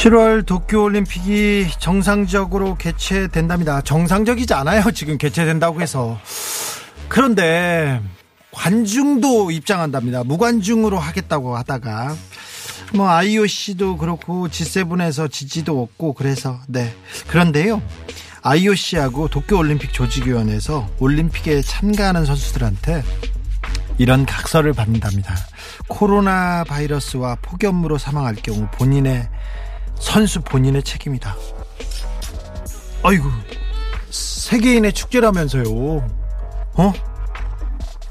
칠월 도쿄올림픽이 정상적으로 개최된답니다. 정상적이지 않아요. 지금 개최된다고 해서. 그런데 관중도 입장한답니다. 무관중으로 하겠다고 하다가 뭐 IOC도 그렇고 G7에서 지지도 없고 그래서 네. 그런데요. IOC하고 도쿄올림픽 조직위원회에서 올림픽에 참가하는 선수들한테 이런 각서를 받는답니다. 코로나 바이러스와 폭염으로 사망할 경우 본인의 선수 본인의 책임이다. 아이고 세계인의 축제라면서요. 어?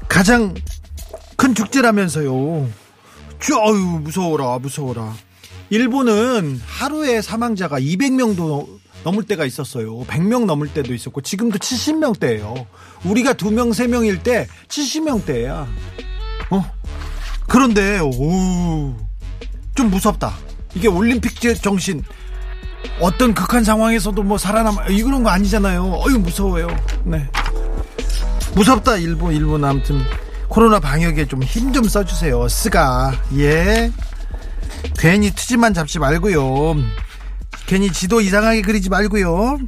가장 큰 축제라면서요. 쭈, 아유 무서워라 무서워라. 일본은 하루에 사망자가 200명도 넘을 때가 있었어요. 100명 넘을 때도 있었고 지금도 70명대예요. 우리가 2명 3명일 때 70명대야. 어? 그런데 오. 좀 무섭다. 이게 올림픽 정신 어떤 극한 상황에서도 뭐 살아남아 이런 거 아니잖아요. 어유 무서워요. 네. 무섭다 일본 일본 아무튼 코로나 방역에 좀 힘좀 써주세요. 스가 예. 괜히 투지만 잡지 말고요. 괜히 지도 이상하게 그리지 말고요.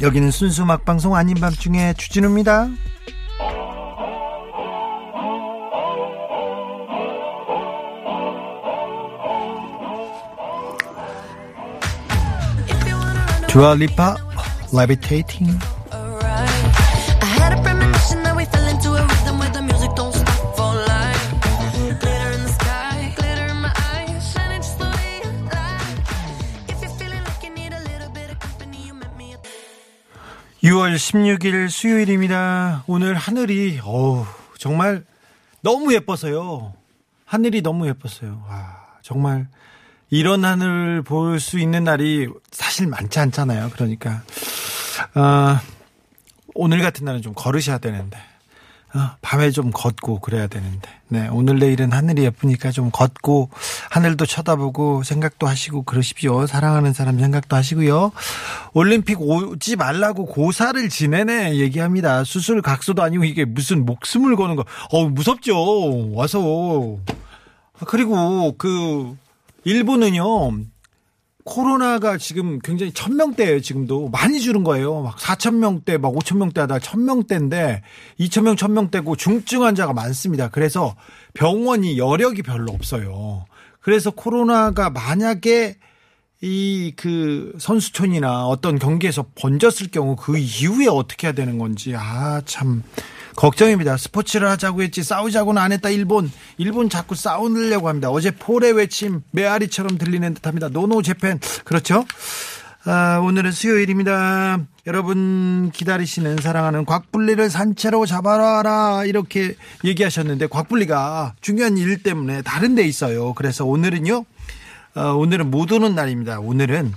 여기는 순수 막방송 아닌 밤중에 주진우입니다. At 6월 16일 수요일입니다. 오늘 하늘이 어우, 정말 너무 예뻐서요. 하늘이 너무 예뻤어요. 와, 정말 이런 하늘 볼수 있는 날이 사실 많지 않잖아요. 그러니까 아, 오늘 같은 날은 좀 걸으셔야 되는데 어, 밤에 좀 걷고 그래야 되는데 네 오늘 내일은 하늘이 예쁘니까 좀 걷고 하늘도 쳐다보고 생각도 하시고 그러십시오. 사랑하는 사람 생각도 하시고요. 올림픽 오지 말라고 고사를 지내네 얘기합니다. 수술 각서도 아니고 이게 무슨 목숨을 거는 거 어 무섭죠. 와서. 그리고 그 일본은요 코로나가 지금 굉장히 천명대예요, 지금도. 많이 줄은 거예요. 막 4천명대, 막 5천명대 하다 천명대인데 2천명, 천명대고 중증 환자가 많습니다. 그래서 병원이 여력이 별로 없어요. 그래서 코로나가 만약에 이 그 선수촌이나 어떤 경기에서 번졌을 경우 그 이후에 어떻게 해야 되는 건지 아 참 걱정입니다. 스포츠를 하자고 했지 싸우자고는 안 했다 일본. 일본 자꾸 싸우려고 합니다. 어제 폴의 외침 메아리처럼 들리는 듯합니다. 노노 재팬 그렇죠? 아, 오늘은 수요일입니다. 여러분 기다리시는 사랑하는 곽불리를 산채로 잡아라 이렇게 얘기하셨는데 곽불리가 중요한 일 때문에 다른 데 있어요. 그래서 오늘은요. 어, 오늘은 못 오는 날입니다. 오늘은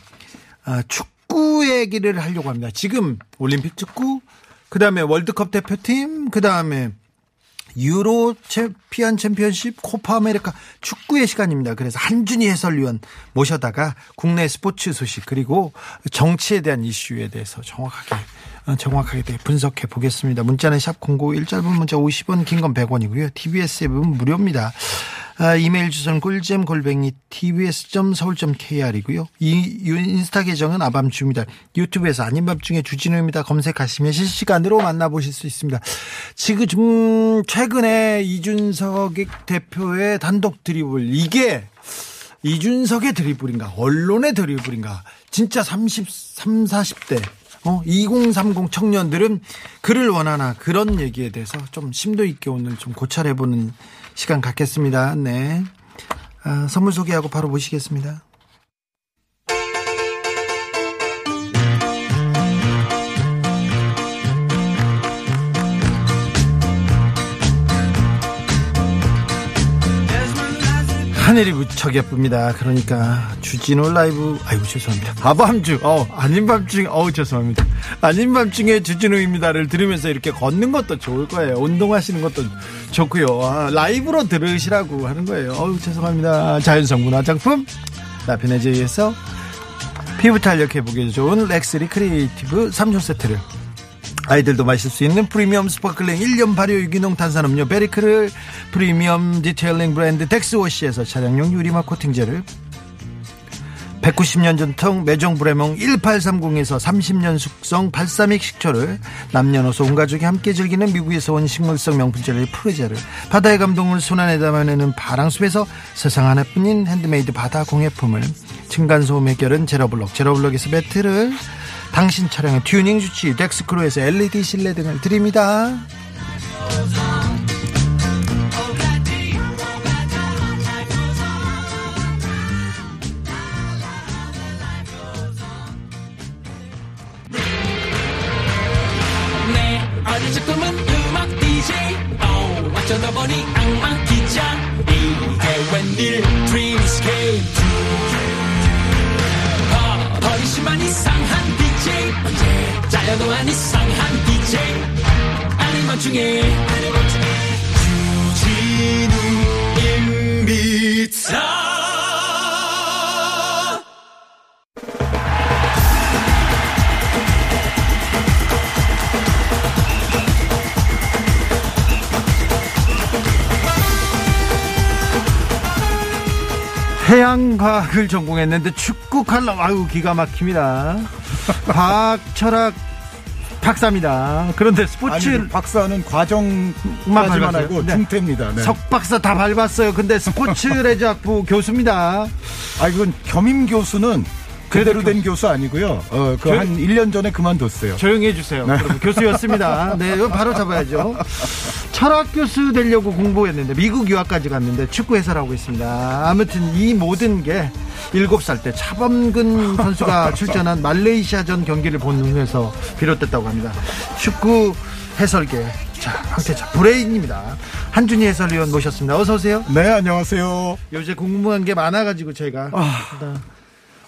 아, 축구 얘기를 하려고 합니다. 지금 올림픽 축구, 그 다음에 월드컵 대표팀, 그 다음에 유로 챔피언 챔피언십 코파 아메리카 축구의 시간입니다. 그래서 한준희 해설위원 모셔다가 국내 스포츠 소식 그리고 정치에 대한 이슈에 대해서 정확하게 어, 정확하게 분석해 보겠습니다. 문자는 샵051 짧은 문자 50원 긴 건 100원이고요. TBS 앱은 무료입니다. 아, 이메일 주소는 꿀잼 골뱅이 tbs.서울.kr이고요. 이 인스타 계정은 아밤주입니다. 유튜브에서 아닌 밤중에 주진우입니다. 검색하시면 실시간으로 만나보실 수 있습니다. 지금 좀 최근에 이준석 대표의 단독 드리블 이게 이준석의 드리블인가 언론의 드리블인가 진짜 33, 40대 어, 2030 청년들은 그를 원하나 그런 얘기에 대해서 좀 심도 있게 오늘 좀 고찰해보는 시간 갖겠습니다. 네. 아, 선물 소개하고 바로 모시겠습니다. 하늘이 무척 예쁩니다. 그러니까 주진우 라이브 아이고 죄송합니다. 아밤주 어 아닌 밤중 어우 죄송합니다. 아닌 밤중에 주진우입니다를 들으면서 이렇게 걷는 것도 좋을 거예요. 운동하시는 것도 좋고요. 아, 라이브로 들으시라고 하는 거예요. 어우 죄송합니다. 자연성 문화작품 나편의 제이에서 피부 탄력해 보기 좋은 렉스리 크리에이티브 3종 세트를 아이들도 마실 수 있는 프리미엄 스파클링 1년 발효 유기농 탄산음료 베리크를 프리미엄 detailing 브랜드 덱스워시에서 차량용 유리막 코팅제를 190년 전통 메종 브레몽 1830에서 30년 숙성 발사믹 식초를 남녀노소 온 가족이 함께 즐기는 미국에서 온 식물성 명품 젤리 프르제를 바다의 감동을 손안에 담아내는 바랑숲에서 세상 하나뿐인 핸드메이드 바다 공예품을 층간소음 해결은 제로블럭 제로블럭에서 매트를 당신 차량의 튜닝 주치의 덱스크루에서 LED 실내 등을 드립니다. 안 이상한 DJ. 아닌 것 중에 주진우입니다 해양과학을 전공했는데 축구 칼럼 아유 기가 막힙니다. 과학 철학 박사입니다. 그런데 스포츠 아니 박사는 과정까지만 밟았어요? 알고 네. 중퇴입니다. 네. 석 박사 다 밟았어요. 근데 스포츠 레저학부 교수입니다. 아 이건 겸임 교수는 그대로 된 교수 아니고요. 어, 그한 1년 전에 그만뒀어요. 조용히 해주세요. 그럼 교수였습니다. 네, 이거 바로 잡아야죠. 철학 교수 되려고 공부했는데 미국 유학까지 갔는데 축구 해설하고 있습니다. 아무튼 이 모든 게 7살 때 차범근 선수가 출전한 말레이시아전 경기를 본 후에서 비롯됐다고 합니다. 축구 해설계 자 황태자 브레인입니다. 한준희 해설위원 모셨습니다. 어서 오세요. 네, 안녕하세요. 요새 궁금한 게 많아가지고 저희가 네.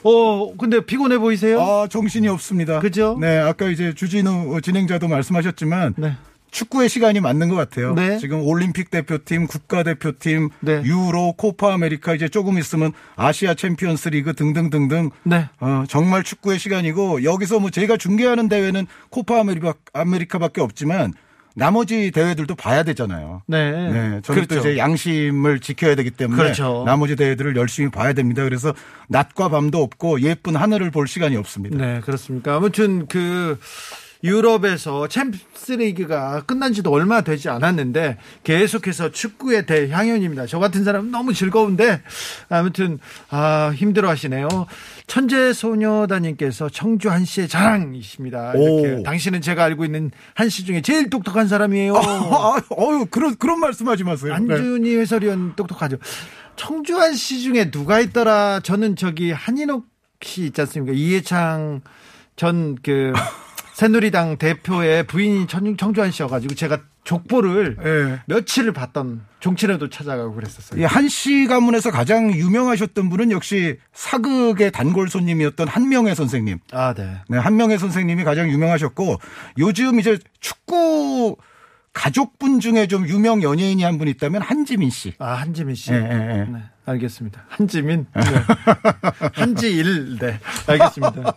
어 근데 피곤해 보이세요? 아, 정신이 없습니다. 그죠? 네, 아까 이제 주진우 진행자도 말씀하셨지만 네. 축구의 시간이 맞는 것 같아요. 네. 지금 올림픽 대표팀, 국가대표팀, 네. 유로, 코파 아메리카 이제 조금 있으면 아시아 챔피언스 리그 등등등등 네. 어, 정말 축구의 시간이고 여기서 뭐 제가 중계하는 대회는 코파 아메리카, 아메리카밖에 없지만 나머지 대회들도 봐야 되잖아요. 네. 네, 저는 또 그렇죠. 이제 양심을 지켜야 되기 때문에 그렇죠. 나머지 대회들을 열심히 봐야 됩니다. 그래서 낮과 밤도 없고 예쁜 하늘을 볼 시간이 없습니다. 네, 그렇습니까. 아무튼 그 유럽에서 챔피언스 리그가 끝난 지도 얼마 되지 않았는데 계속해서 축구의 대향연입니다. 저 같은 사람은 너무 즐거운데 아무튼 아, 힘들어 하시네요. 천재 소녀다님께서 청주 한씨의 자랑이십니다. 이렇게 오. 당신은 제가 알고 있는 한씨 중에 제일 똑똑한 사람이에요. 아, 어유 그런 그런 말씀하지 마세요. 네. 안준희 해설위원 똑똑하죠. 청주한 씨 중에 누가 있더라? 저는 저기 한인옥 씨 있지 않습니까? 이해창 전그 새누리당 대표의 부인이 청- 청주한 씨여가지고 제가 족보를 예. 며칠을 봤던 종친회도 찾아가고 그랬었어요. 이 한씨 가문에서 가장 유명하셨던 분은 역시 사극의 단골 손님이었던 한명애 선생님. 아, 네. 네, 한명애 선생님이 가장 유명하셨고 요즘 이제 축구 가족분 중에 좀 유명 연예인이 한 분 있다면 한지민 씨. 아, 한지민 씨. 예, 예, 예. 네, 알겠습니다. 한지민. 네. 한지일. 네, 알겠습니다.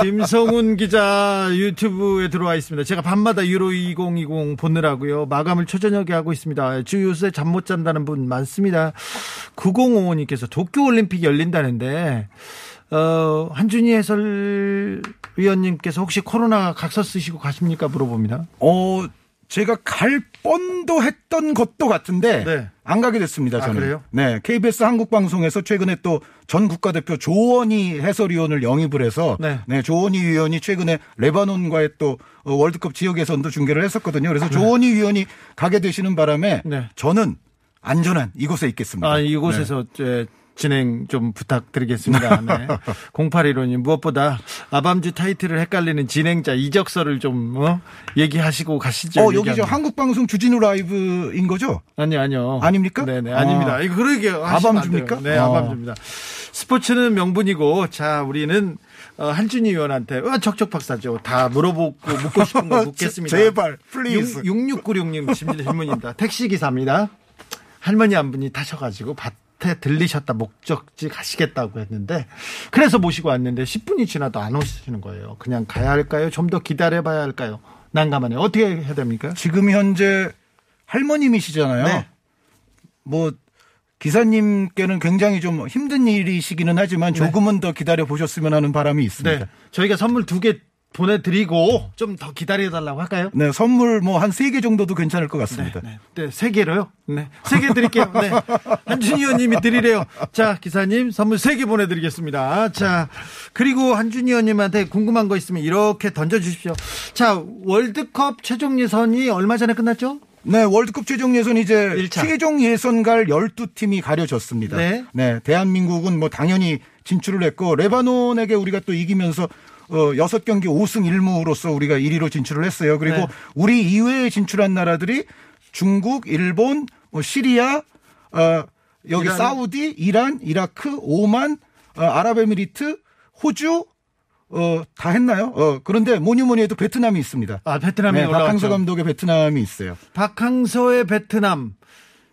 김성훈 기자 유튜브에 들어와 있습니다. 제가 밤마다 유로 2020 보느라고요. 마감을 초저녁에 하고 있습니다. 주 요새 잠 못 잔다는 분 많습니다. 9055님께서 도쿄올림픽 열린다는데, 어, 한준희 해설위원님께서 혹시 코로나 각서 쓰시고 가십니까? 물어봅니다. 어, 제가 갈 뻔도 했던 것도 같은데 네. 안 가게 됐습니다. 아, 저는. 그래요? 네, KBS 한국방송에서 최근에 또 전 국가대표 조원희 해설위원을 영입을 해서 네. 네, 조원희 위원이 최근에 레바논과의 또 어, 월드컵 지역 예선도 중계를 했었거든요. 그래서 조원희 위원이 가게 되시는 바람에 네. 저는 안전한 이곳에 있겠습니다. 아, 이곳에서 이제 진행 좀 부탁드리겠습니다. 네. 0815님 무엇보다 아밤주 타이틀을 헷갈리는 진행자 이적서를 좀 어? 얘기하시고 가시죠. 어, 여기 저 얘기합니다. 한국방송 주진우 라이브인 거죠? 아니요, 아니요. 아닙니까? 네네, 아. 아닙니다. 이거 그러게 아밤주입니까? 네, 어. 아밤주입니다. 스포츠는 명분이고, 자, 우리는 어, 한준희 의원한테 어, 척척박사죠. 다 물어보고 묻고 싶은 거 묻겠습니다. 제발, please. 6696님 질문입니다. 택시 기사입니다. 할머니 한 분이 타셔가지고 밭 에 들리셨다 목적지 가시겠다고 했는데 그래서 모시고 왔는데 10분이 지나도 안 오시는 거예요. 그냥 가야 할까요? 좀 더 기다려봐야 할까요? 난감하네. 어떻게 해야 됩니까? 지금 현재 할머님이시잖아요. 네. 뭐 기사님께는 굉장히 좀 힘든 일이시기는 하지만 조금은 더 기다려 보셨으면 하는 바람이 있습니다. 네. 저희가 선물 두 개 보내드리고 좀 더 기다려달라고 할까요? 네, 선물 뭐 한 세 개 정도도 괜찮을 것 같습니다. 네, 네, 세 개로요? 네, 세 개 드릴게요. 네. 한준희 의원님이 드리래요. 자, 기사님, 선물 세 개 보내드리겠습니다. 자, 그리고 한준희 의원님한테 궁금한 거 있으면 이렇게 던져주십시오. 자, 월드컵 최종 예선이 얼마 전에 끝났죠? 네, 월드컵 최종 예선 이제 일차. 최종 예선 갈 12팀이 가려졌습니다. 네. 대한민국은 뭐 당연히 진출을 했고 레바논에게 우리가 또 이기면서 어 6경기 5승 1무로서 우리가 1위로 진출을 했어요. 그리고 네. 우리 이외에 진출한 나라들이 중국, 일본, 뭐 시리아, 어 여기 이란. 사우디, 이란, 이라크, 오만, 어, 아랍에미리트, 호주 어, 다 했나요? 어, 그런데 뭐니 뭐니 해도 베트남이 있습니다. 아, 베트남이 네. 박항서 감독의 베트남이 있어요. 박항서의 베트남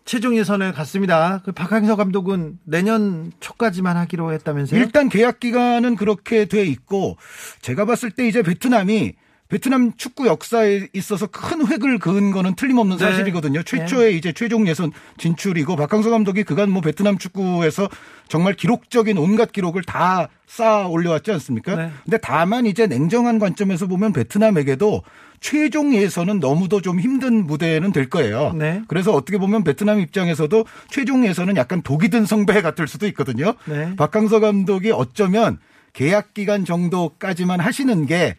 최종 예선에 갔습니다. 그 박항서 감독은 내년 초까지만 하기로 했다면서요? 일단 계약 기간은 그렇게 돼 있고 제가 봤을 때 이제 베트남이 베트남 축구 역사에 있어서 큰 획을 그은 거는 틀림없는 네. 사실이거든요. 최초의 이제 최종 예선 진출이고 박항서 감독이 그간 뭐 베트남 축구에서 정말 기록적인 온갖 기록을 다 쌓아 올려왔지 않습니까? 네. 근데 다만 이제 냉정한 관점에서 보면 베트남에게도 최종 예선은 너무도 좀 힘든 무대는 될 거예요. 네. 그래서 어떻게 보면 베트남 입장에서도 최종 예선은 약간 독이 든 성배 같을 수도 있거든요. 네. 박항서 감독이 어쩌면 계약 기간 정도까지만 하시는 게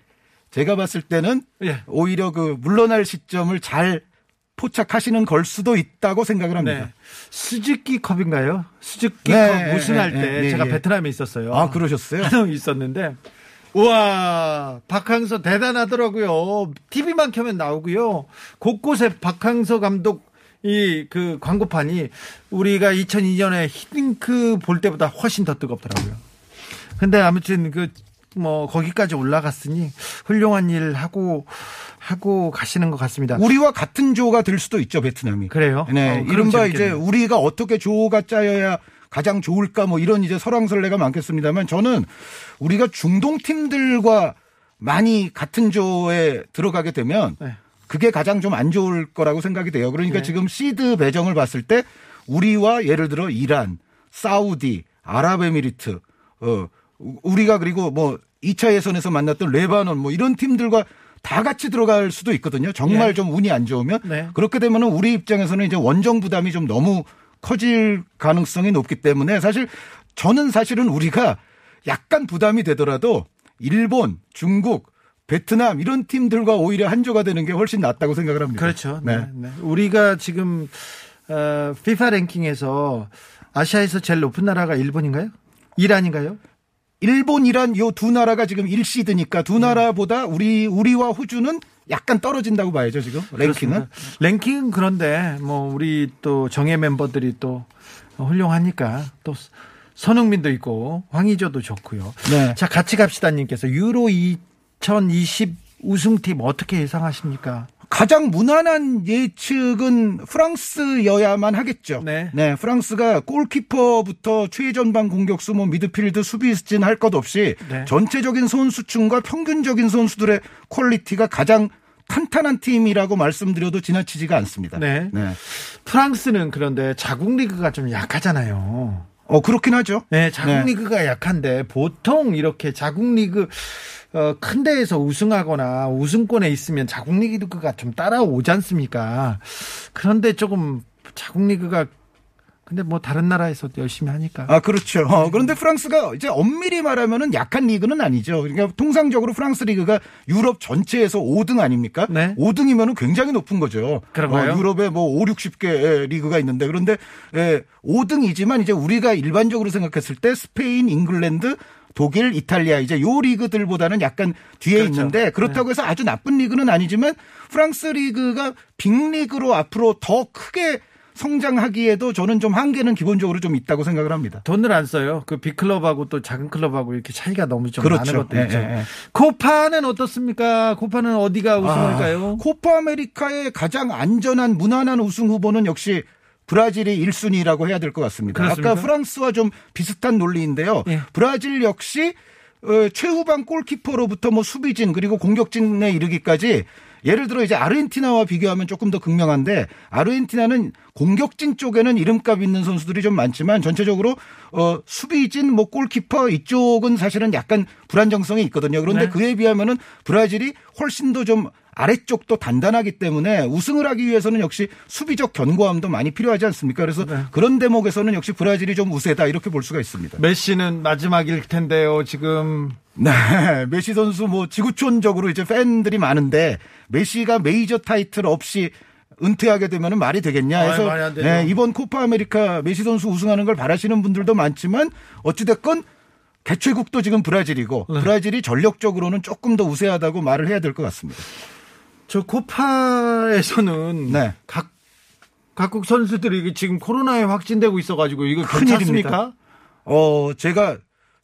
제가 봤을 때는 예. 오히려 그 물러날 시점을 잘 포착하시는 걸 수도 있다고 생각을 합니다. 네. 수즈키 컵인가요? 수즈키 네, 컵 우승할 네, 때 네, 제가 예. 베트남에 있었어요. 아, 그러셨어요? 있었는데 우와 박항서 대단하더라고요. TV만 켜면 나오고요. 곳곳에 박항서 감독 이 그 광고판이 우리가 2002년에 히딩크 볼 때보다 훨씬 더 뜨겁더라고요. 근데 아무튼 그 뭐 거기까지 올라갔으니 훌륭한 일 하고 하고 가시는 것 같습니다. 우리와 같은 조가 될 수도 있죠, 베트남이. 그래요? 네. 어, 이른바 이제 재밌겠네요. 우리가 어떻게 조가 짜여야 가장 좋을까 뭐 이런 이제 설왕설래가 많겠습니다만 저는 우리가 중동 팀들과 많이 같은 조에 들어가게 되면 네. 그게 가장 좀 안 좋을 거라고 생각이 돼요. 그러니까 네. 지금 시드 배정을 봤을 때 우리와 예를 들어 이란, 사우디, 아랍에미리트, 어, 우리가 그리고 뭐 2차 예선에서 만났던 레바논 뭐 이런 팀들과 다 같이 들어갈 수도 있거든요. 정말 예. 좀 운이 안 좋으면 네. 그렇게 되면은 우리 입장에서는 이제 원정 부담이 좀 너무 커질 가능성이 높기 때문에 사실 저는 사실은 우리가 약간 부담이 되더라도 일본, 중국, 베트남 이런 팀들과 오히려 한조가 되는 게 훨씬 낫다고 생각을 합니다. 그렇죠. 네. 네. 네. 우리가 지금 어, FIFA 랭킹에서 아시아에서 제일 높은 나라가 일본인가요? 이란인가요? 일본, 이란 요 두 나라가 지금 1시드니까 음. 두 나라보다 우리 우리와 호주는 약간 떨어진다고 봐야죠 지금 랭킹은. 그렇습니다. 랭킹은 그런데 뭐 우리 또 정예 멤버들이 또 훌륭하니까 또 손흥민도 있고 황의조도 좋고요. 네. 자 같이 갑시다님께서 유로 2020 우승팀 어떻게 예상하십니까? 가장 무난한 예측은 프랑스여야만 하겠죠. 네. 프랑스가 골키퍼부터 최전방 공격수, 뭐 미드필드, 수비진 할 것 없이 네. 전체적인 선수층과 평균적인 선수들의 quality가 가장 탄탄한 팀이라고 말씀드려도 지나치지가 않습니다. 네. 프랑스는 그런데 자국 리그가 좀 약하잖아요. 어 그렇긴 하죠. 네, 자국 네. 리그가 약한데 보통 이렇게 자국 리그 어, 큰 데에서 우승하거나 우승권에 있으면 자국 리그가 좀 따라오지 않습니까? 그런데 조금 자국 리그가 근데 뭐 다른 나라에서 열심히 하니까. 아, 그렇죠. 어, 그런데 프랑스가 이제 엄밀히 말하면은 약한 리그는 아니죠. 그러니까 통상적으로 프랑스 리그가 유럽 전체에서 5등 아닙니까? 네. 5등이면은 굉장히 높은 거죠. 그런가요? 어, 유럽에 뭐 5, 60개 리그가 있는데 그런데 예, 5등이지만 이제 우리가 일반적으로 생각했을 때 스페인, 잉글랜드 독일, 이탈리아 이제 요 리그들보다는 약간 뒤에 그렇죠. 있는데 그렇다고 해서 아주 나쁜 리그는 아니지만 프랑스 리그가 빅리그로 앞으로 더 크게 성장하기에도 저는 좀 한계는 기본적으로 좀 있다고 생각을 합니다. 돈을 안 써요. 그 빅클럽하고 또 작은 클럽하고 이렇게 차이가 너무 좀 그렇죠. 많은 것도 예, 있죠. 예, 예. 코파는 어떻습니까? 코파는 어디가 우승할까요? 아, 코파 아메리카의 가장 안전한 무난한 우승 후보는 역시 브라질이 1순위라고 해야 될 것 같습니다. 그렇습니까? 아까 프랑스와 좀 비슷한 논리인데요. 예. 브라질 역시 어, 최후방 골키퍼로부터 뭐 수비진 그리고 공격진에 이르기까지 예를 들어 이제 아르헨티나와 비교하면 조금 더 극명한데 아르헨티나는 공격진 쪽에는 이름값 있는 선수들이 좀 많지만 전체적으로 어 수비진 뭐 골키퍼 이쪽은 사실은 약간 불안정성이 있거든요. 그런데 네. 그에 비하면은 브라질이 훨씬 더 좀 아래쪽도 단단하기 때문에 우승을 하기 위해서는 역시 수비적 견고함도 많이 필요하지 않습니까? 그래서 네. 그런 대목에서는 역시 브라질이 좀 우세다 이렇게 볼 수가 있습니다. 메시는 마지막일 텐데요. 지금 네, 메시 선수 뭐 지구촌적으로 이제 팬들이 많은데 메시가 메이저 타이틀 없이 은퇴하게 되면 말이 되겠냐 아이, 해서 되죠. 네, 이번 코파 아메리카 메시 선수 우승하는 걸 바라시는 분들도 많지만 어찌됐건 개최국도 지금 브라질이고 네. 브라질이 전력적으로는 조금 더 우세하다고 말을 해야 될 것 같습니다. 저 코파에서는 네. 각 각국 선수들이 지금 코로나에 확진되고 있어가지고 이거. 괜찮습니까? 어, 제가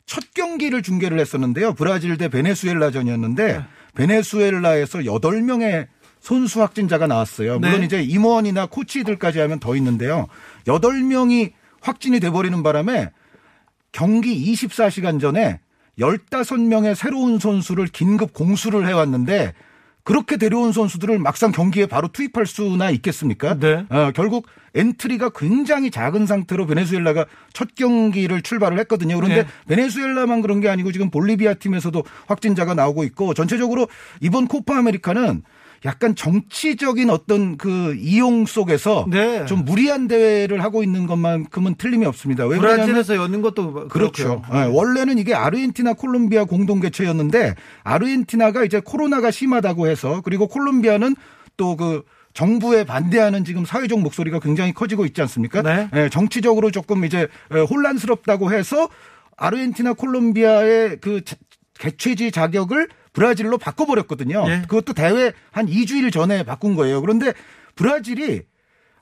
첫 경기를 중계를 했었는데요. 브라질 대 베네수엘라전이었는데 베네수엘라에서 8명의 선수 확진자가 나왔어요. 물론 네. 이제 임원이나 코치들까지 하면 더 있는데요. 8명이 확진이 돼버리는 바람에 경기 24시간 전에 15명의 새로운 선수를 긴급 공수를 해왔는데 그렇게 데려온 선수들을 막상 경기에 바로 투입할 수나 있겠습니까? 네. 어, 결국 엔트리가 굉장히 작은 상태로 베네수엘라가 첫 경기를 출발을 했거든요. 그런데 네. 베네수엘라만 그런 게 아니고 지금 볼리비아 팀에서도 확진자가 나오고 있고 전체적으로 이번 코파 아메리카는 약간 정치적인 어떤 그 이용 속에서 네. 좀 무리한 대회를 하고 있는 것만큼은 틀림이 없습니다. 왜 브라질에서 여는 것도 그렇죠. 그렇고요. 네, 원래는 이게 아르헨티나 콜롬비아 공동 개최였는데 아르헨티나가 이제 코로나가 심하다고 해서 그리고 콜롬비아는 또그 정부에 반대하는 지금 사회적 목소리가 굉장히 커지고 있지 않습니까? 네. 예, 정치적으로 조금 이제 에, 혼란스럽다고 해서 아르헨티나 콜롬비아의 그 자- 개최지 자격을 브라질로 바꿔버렸거든요. 예. 그것도 대회 한 2주일 전에 바꾼 거예요. 그런데 브라질이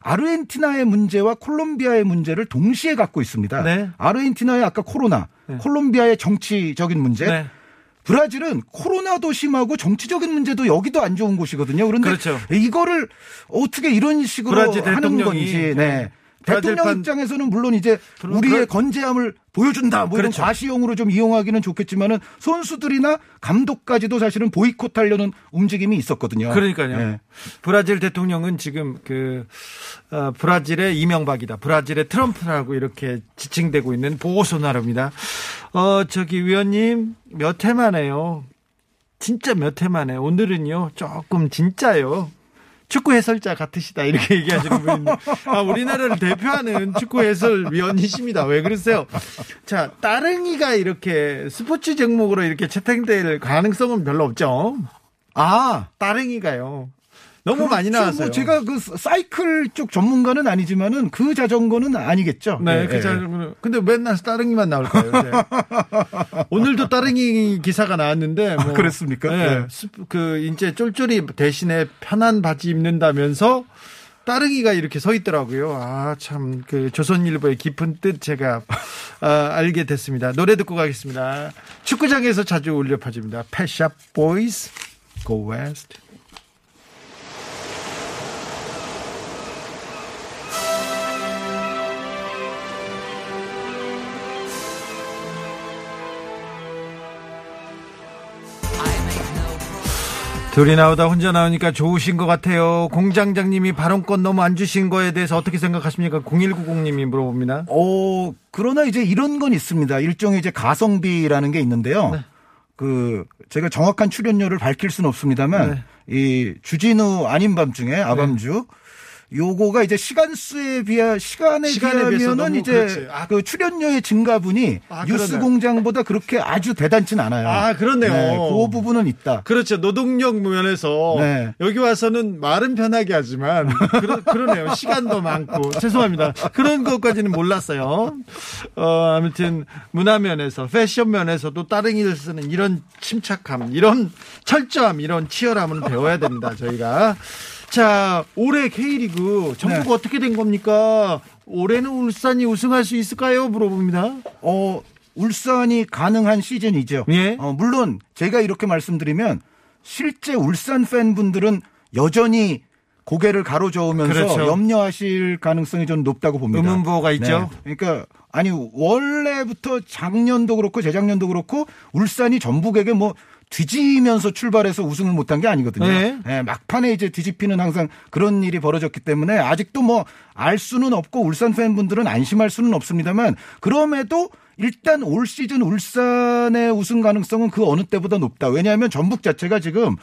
아르헨티나의 문제와 콜롬비아의 문제를 동시에 갖고 있습니다. 네. 아르헨티나의 아까 코로나, 콜롬비아의 정치적인 문제, 네. 브라질은 코로나도 심하고 정치적인 문제도 여기도 안 좋은 곳이거든요. 그런데 그렇죠. 이거를 어떻게 이런 식으로 하는 건지, 네. 대통령 입장에서는 물론 이제 우리의 브라- 건재함을 보여준다 뭐 이런 그렇죠. 과시용으로 좀 이용하기는 좋겠지만은 선수들이나 감독까지도 사실은 보이콧하려는 움직임이 있었거든요. 그러니까요. 네. 브라질 대통령은 지금 그 어, 브라질의 이명박이다. 브라질의 트럼프라고 이렇게 지칭되고 있는 보수 나라입니다. 어 저기 위원님 몇 해 만에요. 진짜 몇 해 만에 오늘은요 조금 진짜요. 축구 해설자 같으시다 이렇게 얘기하시는 분인데 아, 우리나라를 대표하는 축구 해설위원이십니다. 왜 그러세요? 자 따릉이가 이렇게 스포츠 종목으로 이렇게 채택될 가능성은 별로 없죠. 아, 따릉이가요. 너무 많이 그렇죠. 나왔어요. 뭐 제가 그 사이클 쪽 전문가는 아니지만은 그 자전거는 아니겠죠. 네, 예, 그 예. 자, 근데 맨날 따릉이만 나올까요? 오늘도 따릉이 기사가 나왔는데 뭐, 그랬습니까? 네, 네. 스- 그 이제 쫄쫄이 대신에 편한 바지 입는다면서 따릉이가 이렇게 서 있더라고요. 아, 참, 그 조선일보의 깊은 뜻 제가 아, 알게 됐습니다. 노래 듣고 가겠습니다. 축구장에서 자주 울려 퍼집니다. Pet Shop Boys, go west. 둘이 나오다 혼자 나오니까 좋으신 것 같아요. 공장장님이 발언권 너무 안 주신 거에 대해서 어떻게 생각하십니까? 0190님이 물어봅니다. 어, 그러나 이제 이런 건 있습니다. 일종의 이제 가성비라는 게 있는데요. 네. 그 제가 정확한 출연료를 밝힐 수는 없습니다만 네. 이 주진우 아닌 밤중에 아밤주 요거가 이제 시간 수에 비하 시간에, 시간에 비하면은 이제. 아. 그 출연료의 증가분이 아, 뉴스 그러네. 공장보다 그렇게 아주 대단치는 않아요. 아, 그렇네요. 그 부분은 있다. 그렇죠. 노동력 면에서 네. 여기 와서는 말은 편하게 하지만 그러, 그러네요. 시간도 많고 죄송합니다. 그런 것까지는 몰랐어요. 어, 아무튼 문화 면에서 패션 면에서도 따릉이를 쓰는 이런 침착함, 이런 철저함, 이런 치열함은 배워야 됩니다. 저희가 자 올해 K리그 전국 네. 어떻게 된 겁니까? 올해는 울산이 우승할 수 있을까요? 물어봅니다. 어, 울산이 가능한 시즌이죠. 예. 어, 물론 제가 이렇게 말씀드리면 실제 울산 팬분들은 여전히 고개를 가로저으면서 그렇죠. 염려하실 가능성이 좀 높다고 봅니다. 의문부호가 있죠. 네. 그러니까 아니 원래부터 작년도 그렇고 재작년도 그렇고 울산이 전북에게 뭐 뒤지면서 출발해서 우승을 못한 게 아니거든요. 네. 예, 막판에 이제 뒤집히는 항상 그런 일이 벌어졌기 때문에 아직도 뭐 알 수는 없고 울산 팬분들은 안심할 수는 없습니다만 그럼에도 일단 올 시즌 울산의 우승 가능성은 그 어느 때보다 높다. 왜냐하면 전북 자체가 지금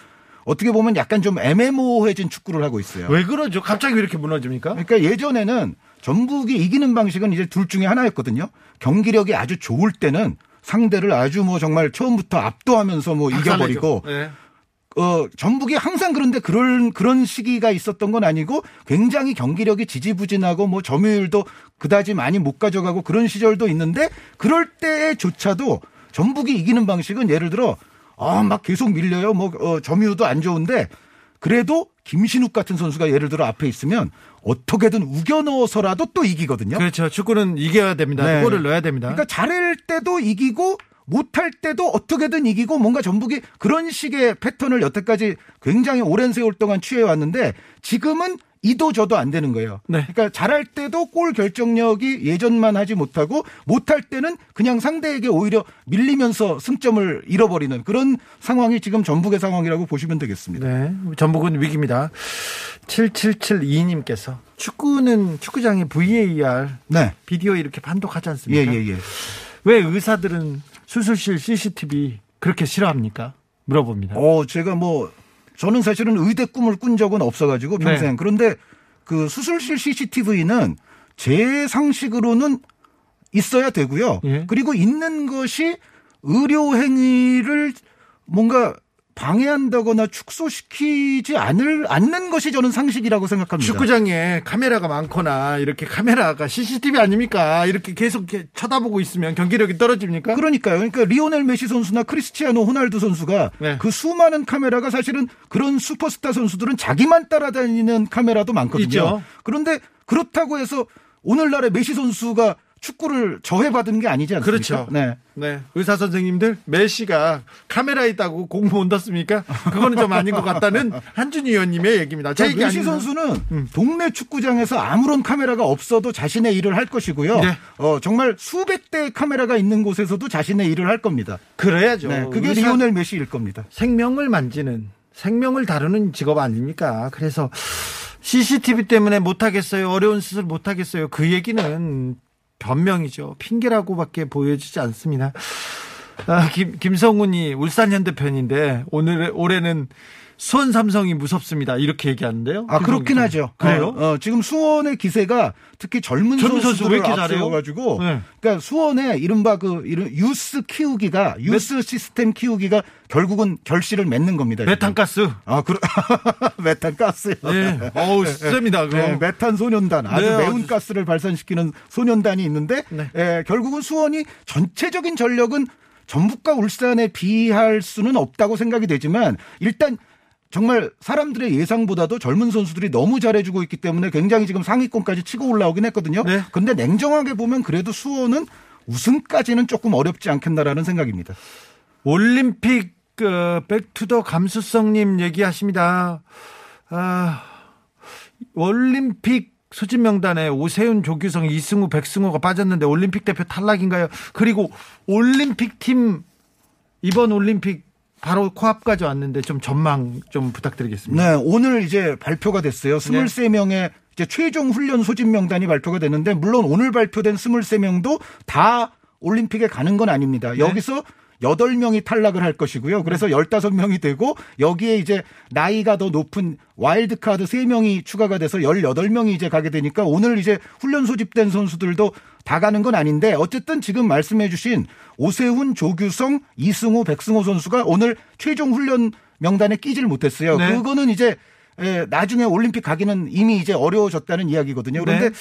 어떻게 보면 약간 좀 애매모호해진 축구를 하고 있어요. 왜 그러죠? 갑자기 왜 이렇게 무너집니까? 그러니까 예전에는 전북이 이기는 방식은 이제 둘 중에 하나였거든요. 경기력이 아주 좋을 때는 상대를 아주 뭐 정말 처음부터 압도하면서 뭐 이겨버리고 네. 어, 전북이 항상 그런데 그런, 그런 시기가 있었던 건 아니고 굉장히 경기력이 지지부진하고 뭐 점유율도 그다지 많이 못 가져가고 그런 시절도 있는데 그럴 때조차도 전북이 이기는 방식은 예를 들어 아, 막 계속 밀려요. 뭐, 어, 점유율도 안 좋은데 그래도 김신욱 같은 선수가 예를 들어 앞에 있으면 어떻게든 우겨 넣어서라도 또 이기거든요. 그렇죠. 축구는 이겨야 됩니다. 네. 골을 넣어야 됩니다. 그러니까 잘할 때도 이기고 못할 때도 어떻게든 이기고 뭔가 전북이 그런 식의 패턴을 여태까지 굉장히 오랜 세월 동안 취해왔는데 지금은 이도 저도 안 되는 거예요. 네. 그러니까 잘할 때도 골 결정력이 예전만 하지 못하고 못할 때는 그냥 상대에게 오히려 밀리면서 승점을 잃어버리는 그런 상황이 지금 전북의 상황이라고 보시면 되겠습니다. 네. 전북은 위기입니다. 7772님께서 축구는 축구장에 VAR 네. 비디오 이렇게 판독하지 예, 않습니까? 예, 예. 왜 의사들은 수술실 CCTV 그렇게 싫어합니까? 물어봅니다. 어, 제가 뭐 저는 사실은 의대 꿈을 꾼 적은 없어가지고 평생. 네. 그런데 그 수술실 CCTV는 제 상식으로는 있어야 되고요. 예. 그리고 있는 것이 의료 행위를 뭔가 방해한다거나 축소시키지 않을 않는 것이 저는 상식이라고 생각합니다. 축구장에 카메라가 많거나 이렇게 카메라가 CCTV 아닙니까? 이렇게 계속 쳐다보고 있으면 경기력이 떨어집니까? 그러니까요. 그러니까 리오넬 메시 선수나 크리스티아노 호날두 선수가 네. 그 수많은 카메라가 사실은 그런 슈퍼스타 선수들은 자기만 따라다니는 카메라도 많거든요. 있죠. 그런데 그렇다고 해서 오늘날의 메시 선수가 축구를 저해받은 게 아니지 않습니까? 그렇죠. 네. 네. 의사 선생님들 메시가 카메라 있다고 공부 못 떴습니까? 그거는 좀 아닌 것 같다는 한준희 의원님의 얘기입니다. 제 자, 얘기 메시. 음. 선수는 동네 축구장에서 아무런 카메라가 없어도 자신의 일을 할 것이고요. 네. 어, 정말 수백 대의 카메라가 있는 곳에서도 자신의 일을 할 겁니다. 그래야죠. 네, 그게 리오넬 메시일 겁니다. 생명을 만지는 생명을 다루는 직업 아닙니까? 그래서 CCTV 때문에 못하겠어요. 어려운 수술 못하겠어요. 그 얘기는 변명이죠. 핑계라고밖에 보여지지 않습니다. 아, 김, 김성훈이 울산 현대편인데 오늘 올해는 수원 삼성이 무섭습니다. 이렇게 얘기하는데요. 아 그렇긴 하죠. 그래요? 어, 어, 지금 수원의 기세가 특히 젊은 젊은 선수 선수들을 왜 이렇게 잘해요? 앞세워가지고, 네. 그러니까 수원의 이른바 그 이런 유스 키우기가 유스 시스템 키우기가 결국은 결실을 맺는 겁니다. 메탄가스. 아, 그 메탄가스. 네. 어우, 셉니다. 그거. 네, 메탄 소년단 아주 네, 매운 아주- 가스를 발산시키는 소년단이 있는데 네. 에, 결국은 수원이 전체적인 전력은 전북과 울산에 비할 수는 없다고 생각이 되지만 일단 정말 사람들의 예상보다도 젊은 선수들이 너무 잘해주고 있기 때문에 굉장히 지금 상위권까지 치고 올라오긴 했거든요. 네. 근데 냉정하게 보면 그래도 수원은 우승까지는 조금 어렵지 않겠나라는 생각입니다. 올림픽 그 Back to the 감수성님 얘기하십니다. 아, 올림픽 소집 명단에 오세훈, 조규성, 이승우, 백승호가 빠졌는데 올림픽 대표 탈락인가요? 그리고 올림픽 팀 이번 올림픽 바로 코앞까지 왔는데 좀 전망 좀 부탁드리겠습니다. 네, 오늘 이제 발표가 됐어요. 23명의 이제 최종 훈련 소집 명단이 발표가 됐는데 물론 오늘 발표된 23명도 다 올림픽에 가는 건 아닙니다. 여기서 8명이 탈락을 할 것이고요. 그래서 15명이 되고 여기에 이제 나이가 더 높은 와일드카드 3명이 추가가 돼서 18명이 이제 가게 되니까 오늘 이제 훈련 소집된 선수들도 다 가는 건 아닌데 어쨌든 지금 말씀해 주신 오세훈, 조규성, 이승우, 백승호 선수가 오늘 최종 훈련 명단에 끼질 못했어요. 네. 그거는 이제 에, 나중에 올림픽 가기는 이미 이제 어려워졌다는 이야기거든요. 그런데 네.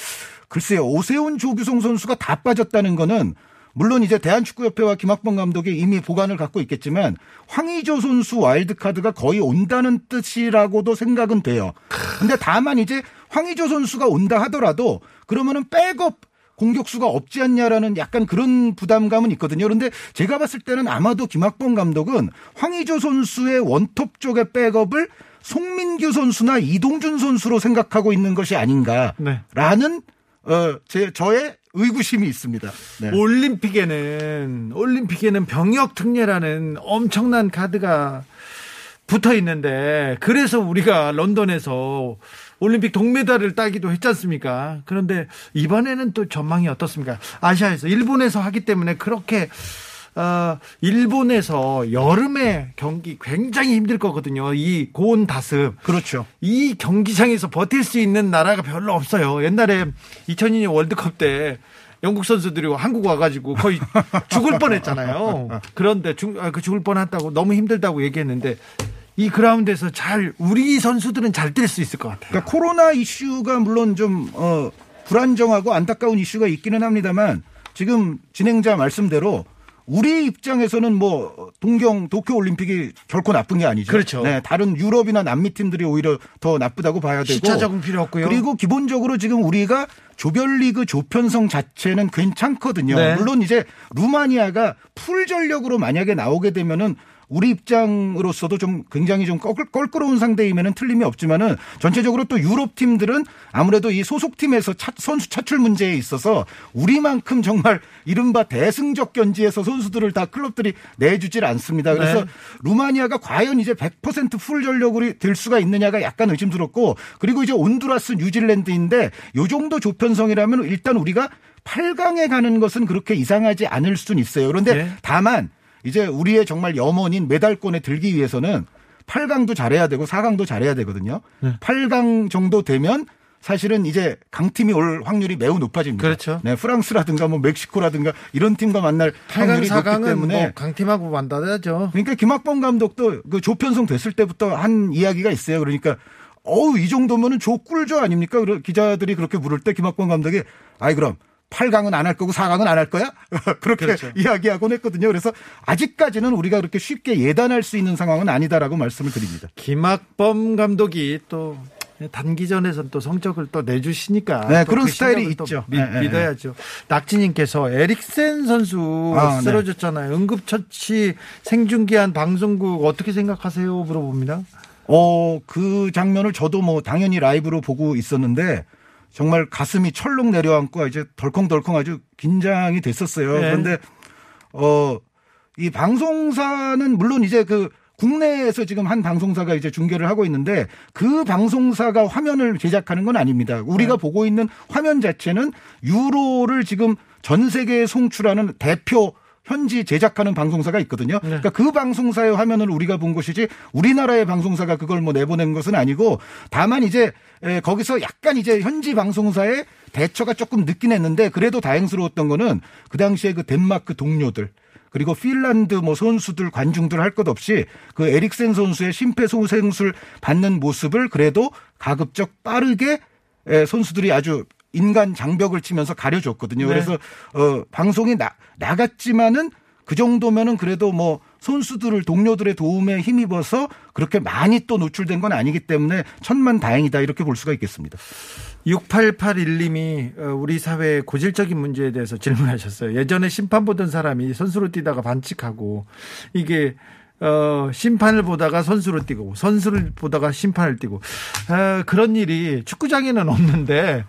글쎄요, 오세훈, 조규성 선수가 다 빠졌다는 거는 물론 이제 대한축구협회와 김학범 감독이 이미 보관을 갖고 있겠지만 황의조 선수 와일드카드가 거의 온다는 뜻이라고도 생각은 돼요. 근데 다만 이제 황의조 선수가 온다 하더라도 그러면은 백업 공격수가 없지 않냐라는 약간 그런 부담감은 있거든요. 그런데 제가 봤을 때는 아마도 김학범 감독은 황의조 선수의 원톱 쪽의 백업을 송민규 선수나 이동준 선수로 생각하고 있는 것이 아닌가라는 어, 제 저의 의구심이 있습니다. 네. 올림픽에는 올림픽에는 병역 특례라는 엄청난 카드가 붙어 있는데 그래서 우리가 런던에서 올림픽 동메달을 따기도 했지 않습니까? 그런데 이번에는 또 전망이 어떻습니까? 아시아에서 일본에서 하기 때문에 그렇게 어, 일본에서 여름에 경기 굉장히 힘들 거거든요. 이 고온 다습. 그렇죠. 이 경기장에서 버틸 수 있는 나라가 별로 없어요. 옛날에 2002년 월드컵 때 영국 선수들이 한국 와가지고 거의 죽을 뻔했잖아요. 그런데 죽, 아, 그 죽을 뻔했다고 너무 힘들다고 얘기했는데 이 그라운드에서 잘 우리 선수들은 잘 뛸 수 있을 것 같아요. 그러니까 코로나 이슈가 물론 좀 어, 불안정하고 안타까운 이슈가 있기는 합니다만 지금 진행자 말씀대로 우리 입장에서는 뭐 동경 도쿄 올림픽이 결코 나쁜 게 아니죠. 그렇죠. 네, 다른 유럽이나 남미 팀들이 오히려 더 나쁘다고 봐야 되고 시차 적응 필요 없고요. 그리고 기본적으로 지금 우리가 조별리그 조편성 자체는 괜찮거든요. 네. 물론 이제 루마니아가 full 전력으로 만약에 나오게 되면은 우리 입장으로서도 좀 굉장히 좀 껄- 껄끄러운 상대임에는 틀림이 없지만은 전체적으로 또 유럽 팀들은 아무래도 이 소속 팀에서 차- 선수 차출 문제에 있어서 우리만큼 정말 이른바 대승적 견지에서 선수들을 다 클럽들이 내주질 않습니다. 그래서 네. 루마니아가 과연 이제 100% full 전력으로 될 수가 있느냐가 약간 의심스럽고 그리고 이제 온두라스 뉴질랜드인데 요 정도 조편성이라면 일단 우리가 8강에 가는 것은 그렇게 이상하지 않을 수는 있어요. 그런데 네. 다만 이제 우리의 정말 염원인 메달권에 들기 위해서는 8강도 잘해야 되고 4강도 잘해야 되거든요. 네. 8강 정도 되면 사실은 이제 강팀이 올 확률이 매우 높아집니다. 그렇죠. 네, 프랑스라든가 뭐 멕시코라든가 이런 팀과 만날 8강, 확률이 높기 4강은 때문에 뭐 강팀하고 만나야죠. 그러니까 김학범 감독도 그 조편성 됐을 때부터 한 이야기가 있어요. 그러니까 어우 이 정도면은 조꿀조 아닙니까? 기자들이 그렇게 물을 때 김학범 감독이 아이 그럼 8강은 안 할 거고 4강은 안 할 거야? 그렇게 그렇죠. 이야기하곤 했거든요. 그래서 아직까지는 우리가 그렇게 쉽게 예단할 수 있는 상황은 아니다라고 말씀을 드립니다. 김학범 감독이 또 단기전에선 또 성적을 또 내주시니까 네, 또 그런 그 스타일이 있죠. 믿, 네, 네, 믿어야죠. 낙지님께서 에릭센 선수 아, 네. 쓰러졌잖아요. 응급처치 생중계한 방송국 어떻게 생각하세요? 물어봅니다. 어, 그 장면을 저도 뭐 당연히 라이브로 보고 있었는데 정말 가슴이 철렁 내려앉고 이제 덜컹덜컹 아주 긴장이 됐었어요. 네. 그런데 어, 이 방송사는 물론 이제 그 국내에서 지금 한 방송사가 이제 중계를 하고 있는데 그 방송사가 화면을 제작하는 건 아닙니다. 우리가 보고 있는 화면 자체는 유로를 지금 전 세계에 송출하는 대표 현지 제작하는 방송사가 있거든요. 그러니까 그 방송사의 화면을 우리가 본 것이지 우리나라의 방송사가 그걸 뭐 내보낸 것은 아니고 다만 이제 에, 거기서 약간 이제 현지 방송사의 대처가 조금 늦긴 했는데 그래도 다행스러웠던 거는 그 당시에 그 덴마크 동료들 그리고 핀란드 뭐 선수들 관중들 할 것 없이 그 에릭센 선수의 심폐소생술 받는 모습을 그래도 가급적 빠르게 에, 선수들이 아주 인간 장벽을 치면서 가려줬거든요. 네. 그래서 어 방송이 나, 나갔지만은 그 정도면은 그래도 뭐 선수들을 동료들의 도움에 힘입어서 그렇게 많이 또 노출된 건 아니기 때문에 천만 다행이다 이렇게 볼 수가 있겠습니다. 6881님이 어, 우리 사회의 고질적인 문제에 대해서 질문하셨어요. 예전에 심판 보던 사람이 선수로 뛰다가 반칙하고 이게 어, 심판을 보다가 선수로 뛰고 선수를 보다가 심판을 뛰고 어, 그런 일이 축구장에는 없는데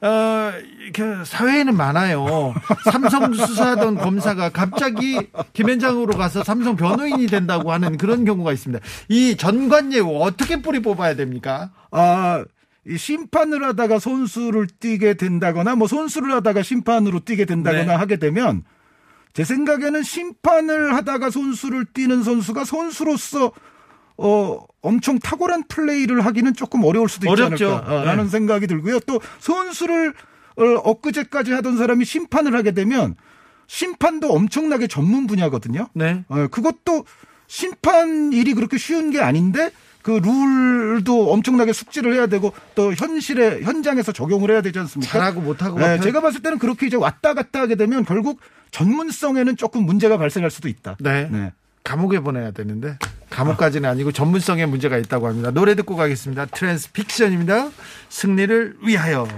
어, 이렇게 사회에는 많아요. 삼성 수사하던 검사가 갑자기 김현장으로 가서 삼성 변호인이 된다고 하는 그런 경우가 있습니다. 이 전관예우 어떻게 뿌리 뽑아야 됩니까? 아, 이 심판을 하다가 선수를 뛰게 된다거나 뭐 선수를 하다가 심판으로 뛰게 된다거나 네. 하게 되면 제 생각에는 심판을 하다가 선수를 뛰는 선수가 선수로서 어 엄청 탁월한 플레이를 하기는 조금 어려울 수도 있지 어렵죠. 않을까라는 네. 생각이 들고요. 또 선수를 어, 엊그제까지 하던 사람이 심판을 하게 되면 심판도 엄청나게 전문 분야거든요. 네. 어, 그것도 심판 일이 그렇게 쉬운 게 아닌데 그 룰도 엄청나게 숙지를 해야 되고 또 현실에 현장에서 적용을 해야 되지 않습니까? 잘하고 못하고 네, 제가 봤을 때는 그렇게 이제 왔다 갔다 하게 되면 결국 전문성에는 조금 문제가 발생할 수도 있다. 네. 감옥에 보내야 되는데 감옥까지는 아니고 전문성에 문제가 있다고 합니다. 노래 듣고 가겠습니다. Transfixion입니다. 승리를 위하여.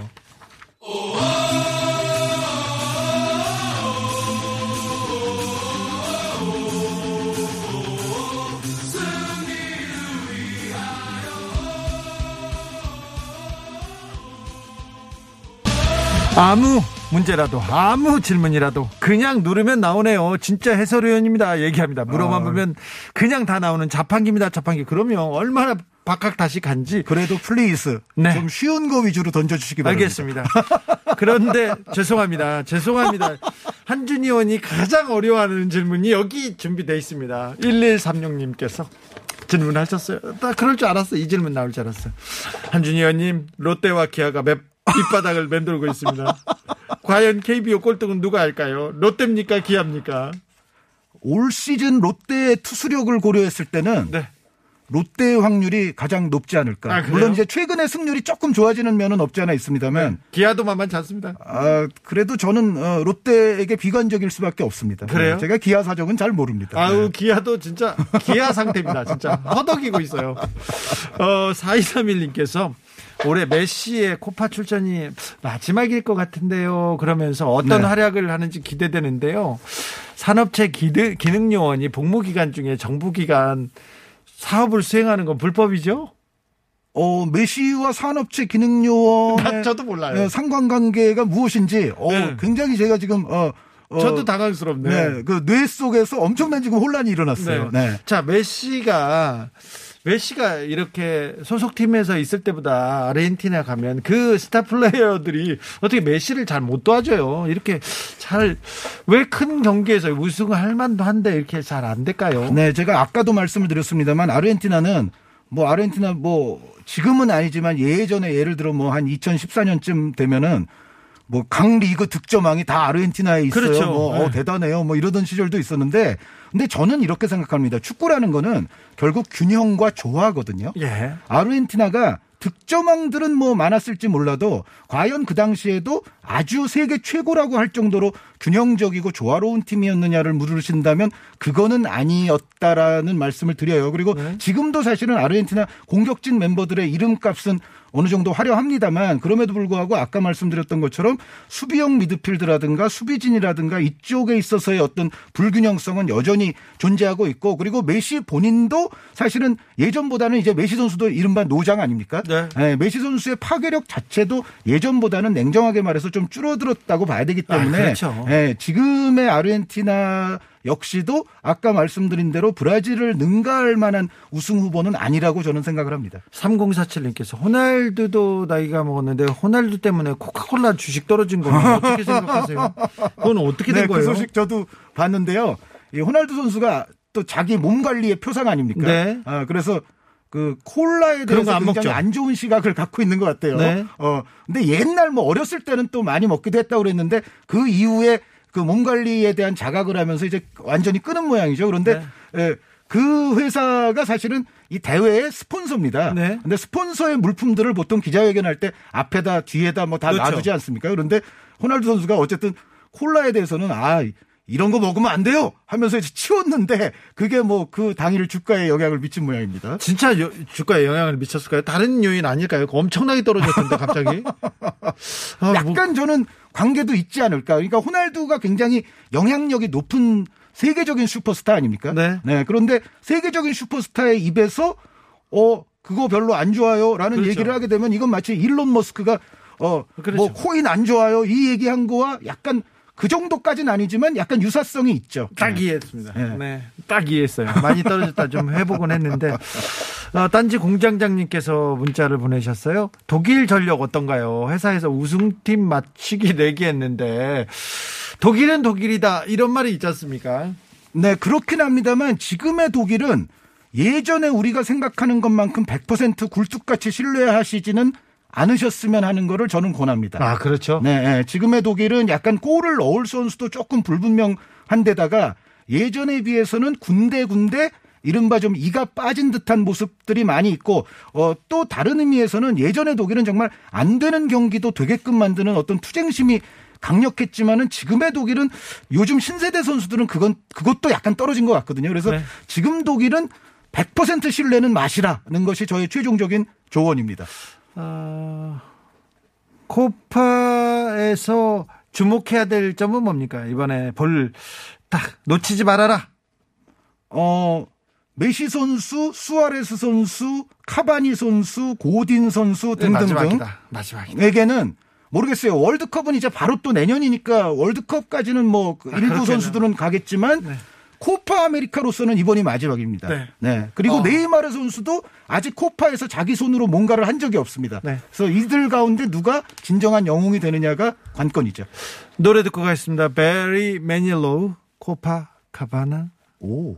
아무 문제라도 아무 질문이라도 그냥 누르면 나오네요. 진짜 해설위원입니다. 얘기합니다. 물어만 아. 보면 그냥 다 나오는 자판기입니다. 자판기. 그러면 얼마나 박학다식 간지 그래도 please 네. 좀 쉬운 거 위주로 던져주시기 바랍니다. 알겠습니다. 그런데 죄송합니다. 죄송합니다. 한준희 의원이 가장 어려워하는 질문이 여기 준비되어 있습니다. 1136님께서 질문하셨어요. 나 그럴 줄 알았어. 이 질문 나올 줄 알았어. 한준희 의원님, 롯데와 기아가 맨 밑바닥을 맴돌고 있습니다. 과연 KBO 꼴등은 누가 할까요? 롯데입니까? 기아입니까? 올 시즌 롯데의 투수력을 고려했을 때는 네. 롯데의 확률이 가장 높지 않을까. 아? 물론 이제 최근에 승률이 조금 좋아지는 면은 없지 않아 있습니다만 기아도 만만치 않습니다. 아, 그래도 저는 어, 롯데에게 비관적일 수밖에 없습니다. 그래요? 네, 제가 기아 사정은 잘 모릅니다. 아우 네. 기아도 진짜 기아 상태입니다. 진짜 허덕이고 있어요. 어 4231님께서 올해 메시의 코파 출전이 마지막일 것 같은데요. 그러면서 어떤 네. 활약을 하는지 기대되는데요. 산업체 기능, 기능요원이 복무 기간 중에 정부 기간 사업을 수행하는 건 불법이죠? 어, 메시와 산업체 기능요원의 저도 몰라요. 어, 상관관계가 무엇인지 어, 네. 굉장히 제가 지금 어, 어, 저도 당황스럽네요. 네, 그 뇌 속에서 엄청난 지금 혼란이 일어났어요. 네. 자, 메시가 메시가 이렇게 소속팀에서 있을 때보다 아르헨티나 가면 그 스타 플레이어들이 어떻게 메시를 잘 못 도와줘요. 이렇게 잘 왜 큰 경기에서 우승을 할 만도 한데 이렇게 잘 안 될까요? 네, 제가 아까도 말씀을 드렸습니다만 아르헨티나는 뭐 아르헨티나 뭐 지금은 아니지만 예전에 예를 들어 뭐 한 2014년쯤 되면은 뭐 강 리그 득점왕이 다 아르헨티나에 있어요. 그렇죠. 뭐 어, 네. 대단해요. 뭐 이러던 시절도 있었는데 근데 저는 이렇게 생각합니다. 축구라는 거는 결국 균형과 조화거든요. 예. 아르헨티나가 득점왕들은 뭐 많았을지 몰라도 과연 그 당시에도 아주 세계 최고라고 할 정도로 균형적이고 조화로운 팀이었느냐를 물으신다면 그거는 아니었다라는 말씀을 드려요. 그리고 지금도 사실은 아르헨티나 공격진 멤버들의 이름값은 어느 정도 화려합니다만 그럼에도 불구하고 아까 말씀드렸던 것처럼 수비형 미드필드라든가 수비진이라든가 이쪽에 있어서의 어떤 불균형성은 여전히 존재하고 있고 그리고 메시 본인도 사실은 예전보다는 이제 메시 선수도 이른바 노장 아닙니까? 네. 예, 메시 선수의 파괴력 자체도 예전보다는 냉정하게 말해서 좀 줄어들었다고 봐야 되기 때문에 아, 그렇죠. 예, 지금의 아르헨티나 역시도 아까 말씀드린 대로 브라질을 능가할 만한 우승 후보는 아니라고 저는 생각을 합니다. 3047님께서 호날두도 나이가 먹었는데 호날두 때문에 코카콜라 주식 떨어진 거면 어떻게 생각하세요? 그건 어떻게 된 네, 거예요? 그 소식 저도 봤는데요. 이 호날두 선수가 또 자기 몸 관리의 표상 아닙니까? 네. 아, 그래서 그 콜라에 대해서 거안 굉장히 먹죠. 안 좋은 시각을 갖고 있는 것 같아요. 네. 어, 근데 옛날 뭐 어렸을 때는 또 많이 먹기도 했다고 그랬는데 그 이후에 그 몸 관리에 대한 자각을 하면서 이제 완전히 끊은 모양이죠. 그런데 네. 예, 그 회사가 사실은 이 대회의 스폰서입니다. 네. 근데 스폰서의 물품들을 보통 기자회견할 때 앞에다 뒤에다 뭐다 그렇죠. 놔두지 않습니까? 그런데 호날두 선수가 어쨌든 콜라에 대해서는 아 이런 거 먹으면 안 돼요 하면서 이제 치웠는데 그게 뭐 그 당일 주가에 영향을 미친 모양입니다. 진짜 여- 주가에 영향을 미쳤을까요? 다른 요인 아닐까요? 엄청나게 떨어졌던데 갑자기. 아, 뭐- 약간 저는 관계도 있지 않을까. 그러니까 호날두가 굉장히 영향력이 높은 세계적인 슈퍼스타 아닙니까? 네. 그런데 세계적인 슈퍼스타의 입에서 어 그거 별로 안 좋아요라는 그렇죠. 얘기를 하게 되면 이건 마치 일론 머스크가 어뭐 그렇죠. 코인 안 좋아요 이 얘기한 거와 약간 그 정도까지는 아니지만 약간 유사성이 있죠. 딱 이해했습니다. 네. 네. 딱 이해했어요. 많이 떨어졌다 좀 해보곤 했는데. 어, 딴지 공장장님께서 문자를 보내셨어요. 독일 전력 어떤가요? 회사에서 우승팀 맞추기 내기 했는데 독일은 독일이다 이런 말이 있지 않습니까? 네, 그렇긴 합니다만 지금의 독일은 예전에 우리가 생각하는 것만큼 100% 굴뚝같이 신뢰하시지는 않으셨으면 하는 거를 저는 권합니다. 아 그렇죠. 네, 네, 지금의 독일은 약간 골을 넣을 선수도 조금 불분명한 데다가 예전에 비해서는 군데군데 이른바 좀 이가 빠진 듯한 모습들이 많이 있고 어, 또 다른 의미에서는 예전의 독일은 정말 안 되는 경기도 되게끔 만드는 어떤 투쟁심이 강력했지만은 지금의 독일은 요즘 신세대 선수들은 그건 그것도 약간 떨어진 것 같거든요. 그래서 네. 지금 독일은 100% 신뢰는 마시라는 것이 저의 최종적인 조언입니다. 아, 코파에서 주목해야 될 점은 뭡니까? 이번에 볼 딱 놓치지 말아라. 어, 메시 선수, 수아레스 선수, 카바니 선수, 고딘 선수 네, 등등등 마지막이다. 마지막이다. 에게는 모르겠어요. 월드컵은 이제 바로 또 내년이니까 월드컵까지는 뭐 일부 그렇겠네요. 선수들은 가겠지만 네. 코파 아메리카로서는 이번이 마지막입니다. 네. 그리고 어. 네이마르 선수도 아직 코파에서 자기 손으로 뭔가를 한 적이 없습니다. 네. 그래서 이들 가운데 누가 진정한 영웅이 되느냐가 관건이죠. 노래 듣고 가겠습니다. Barry Manilow Copacabana. 오.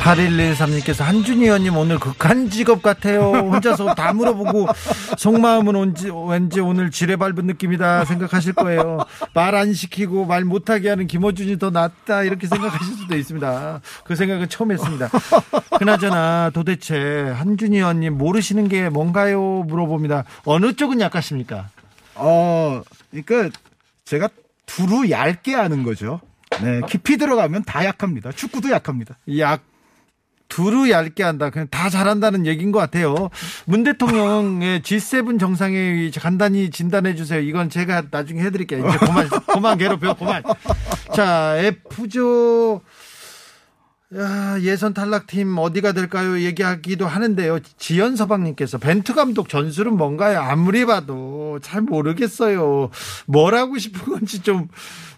8113님께서 한준희 의원님 오늘 극한 직업 같아요. 혼자서 다 물어보고 속마음은 왠지, 왠지 오늘 지뢰 밟은 느낌이다 생각하실 거예요. 말 안 시키고 말 못하게 하는 김어준이 더 낫다 이렇게 생각하실 수도 있습니다. 그 생각은 처음 했습니다. 그나저나 도대체 한준희 의원님 모르시는 게 뭔가요? 물어봅니다. 어느 쪽은 약하십니까? 어, 그러니까 제가 두루 얇게 하는 거죠. 네, 깊이 들어가면 다 약합니다. 축구도 약합니다. 약 두루 얇게 한다. 그냥 다 잘한다는 얘기인 것 같아요. 문 대통령의 G7 정상회의 간단히 진단해 주세요. 이건 제가 나중에 해드릴게요. 이제 그만, 그만 괴롭혀, 그만. 자, F조 야, 예선 탈락팀 어디가 될까요? 얘기하기도 하는데요. 지연 서방님께서 벤투 감독 전술은 뭔가요? 아무리 봐도 잘 모르겠어요. 뭘 하고 싶은 건지 좀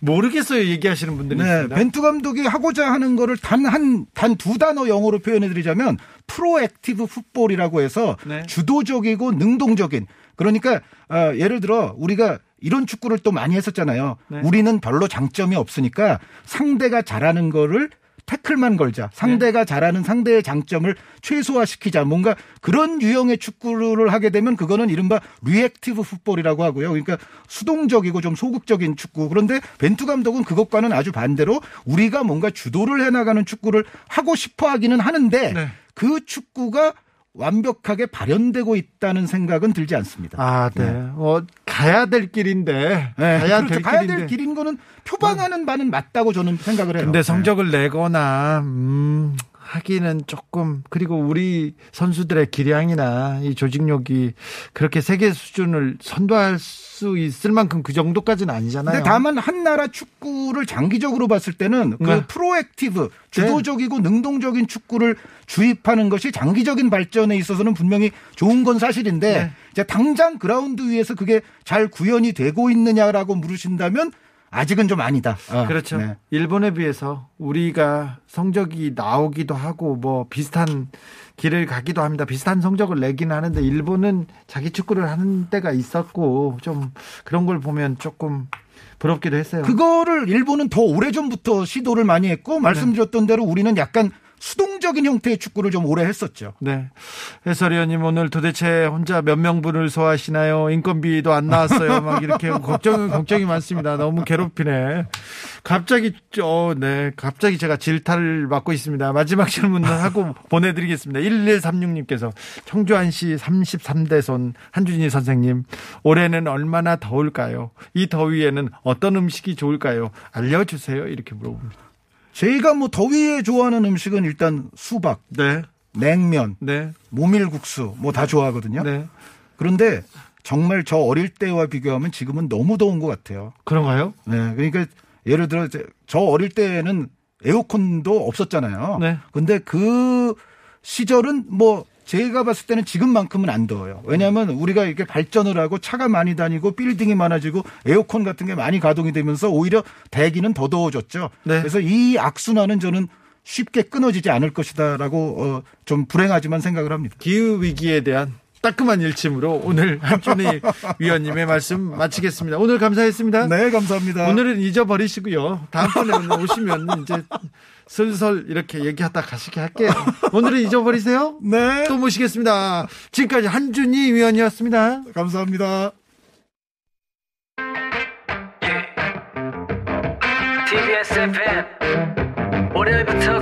모르겠어요. 얘기하시는 분들이 네, 있습니다. 벤투 감독이 하고자 하는 거를 단 한, 단 두 단어 영어로 표현해 드리자면 proactive football이라고 해서 네. 주도적이고 능동적인 그러니까 어, 예를 들어 우리가 이런 축구를 또 많이 했었잖아요. 네. 우리는 별로 장점이 없으니까 상대가 잘하는 거를 태클만 걸자. 상대가 잘하는 상대의 장점을 최소화시키자. 뭔가 그런 유형의 축구를 하게 되면 그거는 이른바 reactive football이라고 하고요. 그러니까 수동적이고 좀 소극적인 축구. 그런데 벤투 감독은 그것과는 아주 반대로 우리가 뭔가 주도를 해 나가는 축구를 하고 싶어 하기는 하는데 네. 그 축구가 완벽하게 발현되고 있다는 생각은 들지 않습니다. 아, 네. 어, 가야 될 길인데. 네, 가야 그렇죠. 될 가야 길인데. 될 길인 거는 표방하는 바는 맞다고 저는 생각을 해요. 근데 네. 성적을 내거나 음 하기는 조금 그리고 우리 선수들의 기량이나 이 조직력이 그렇게 세계 수준을 선도할 수 있을 만큼 그 정도까지는 아니잖아요. 근데 다만 한 나라 축구를 장기적으로 봤을 때는 그 네. proactive 주도적이고 능동적인 축구를 주입하는 것이 장기적인 발전에 있어서는 분명히 좋은 건 사실인데 네. 이제 당장 그라운드 위에서 그게 잘 구현이 되고 있느냐라고 물으신다면 아직은 좀 아니다. 어, 그렇죠. 네. 일본에 비해서 우리가 성적이 나오기도 하고 뭐 비슷한 길을 가기도 합니다. 비슷한 성적을 내긴 하는데 일본은 자기 축구를 하는 때가 있었고 좀 그런 걸 보면 조금 부럽기도 했어요. 그거를 일본은 더 오래 전부터 시도를 많이 했고 말씀드렸던 대로 우리는 약간 수동적인 형태의 축구를 좀 오래 했었죠. 네. 해설위원님 오늘 도대체 혼자 몇 명분을 소화하시나요? 인건비도 안 나왔어요. 막 이렇게 걱정, 걱정이 많습니다. 너무 괴롭히네. 갑자기, 어, 네. 갑자기 제가 질타를 받고 있습니다. 마지막 질문을 하고 보내 드리겠습니다. 1136님께서 청주안시 33대 손 한준희 선생님, 올해는 얼마나 더울까요? 이 더위에는 어떤 음식이 좋을까요? 알려 주세요. 이렇게 물어봅니다. 제가 뭐 더위에 좋아하는 음식은 일단 수박, 네. 냉면, 네. 모밀국수 뭐 다 좋아하거든요. 네. 그런데 정말 저 어릴 때와 비교하면 지금은 너무 더운 것 같아요. 그런가요? 네, 그러니까 예를 들어 저 어릴 때는 에어컨도 없었잖아요. 네. 근데 그 시절은 뭐 제가 봤을 때는 지금만큼은 안 더워요. 왜냐하면 우리가 이렇게 발전을 하고 차가 많이 다니고 빌딩이 많아지고 에어컨 같은 게 많이 가동이 되면서 오히려 대기는 더 더워졌죠. 네. 그래서 이 악순환은 저는 쉽게 끊어지지 않을 것이다라고 어, 좀 불행하지만 생각을 합니다. 기후 위기에 대한 따끔한 일침으로 오늘 한준희 위원님의 말씀 마치겠습니다. 오늘 감사했습니다. 네, 감사합니다. 오늘은 잊어버리시고요. 다음번에 오시면 이제 슬슬 이렇게 얘기하다 가시게 할게요. 오늘은 잊어버리세요. 네, 또 모시겠습니다. 지금까지 한준희 위원이었습니다. 감사합니다. TBS FM 월요일부터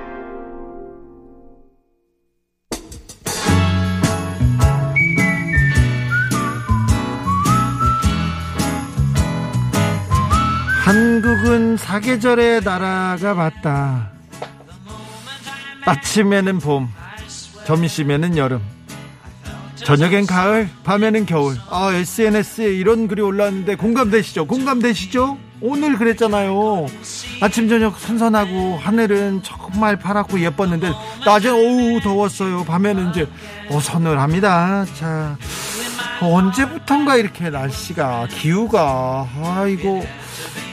한국은 사계절의 나라가 맞다. 아침에는 봄, 점심에는 여름, 저녁엔 가을, 밤에는 겨울. 아, SNS에 이런 글이 올라왔는데 공감되시죠? 공감되시죠? 오늘 그랬잖아요. 아침, 저녁 선선하고 하늘은 정말 파랗고 예뻤는데 낮엔 어우 더웠어요. 밤에는 이제 어, 서늘합니다. 자, 언제부턴가 이렇게 날씨가 기후가 아이고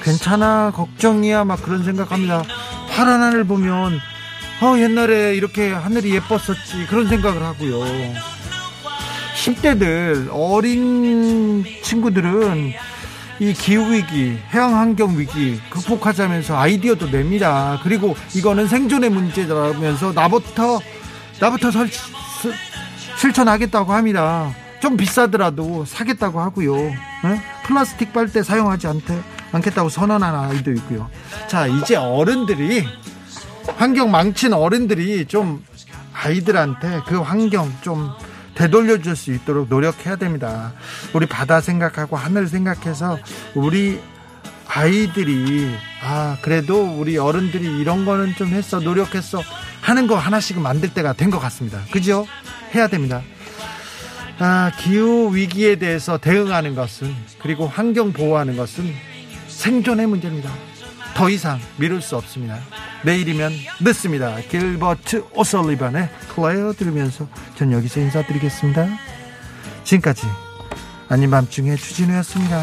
괜찮아 걱정이야 막 그런 생각합니다. 파란 하늘 보면 어 옛날에 이렇게 하늘이 예뻤었지 그런 생각을 하고요. 10대들 어린 친구들은 이 기후 위기, 해양 환경 위기 극복하자면서 아이디어도 냅니다. 그리고 이거는 생존의 문제라면서 나부터 나부터 설, 스- 실천하겠다고 합니다. 좀 비싸더라도 사겠다고 하고요. 응? 플라스틱 빨대 사용하지 않대, 않겠다고 선언한 아이도 있고요. 자, 이제 어른들이 환경 망친 어른들이 좀 아이들한테 그 환경 좀 되돌려 줄 수 있도록 노력해야 됩니다. 우리 바다 생각하고 하늘 생각해서 우리 아이들이 아 그래도 우리 어른들이 이런 거는 좀 했어 노력했어 하는 거 하나씩은 만들 때가 된 것 같습니다. 그죠? 해야 됩니다. 아, 기후 위기에 대해서 대응하는 것은 그리고 환경 보호하는 것은 생존의 문제입니다. 더 이상 미룰 수 없습니다. 내일이면 늦습니다. 길버트 오설리반의 클레어 들으면서 전 여기서 인사드리겠습니다. 지금까지 아닌 밤중에 주진우였습니다.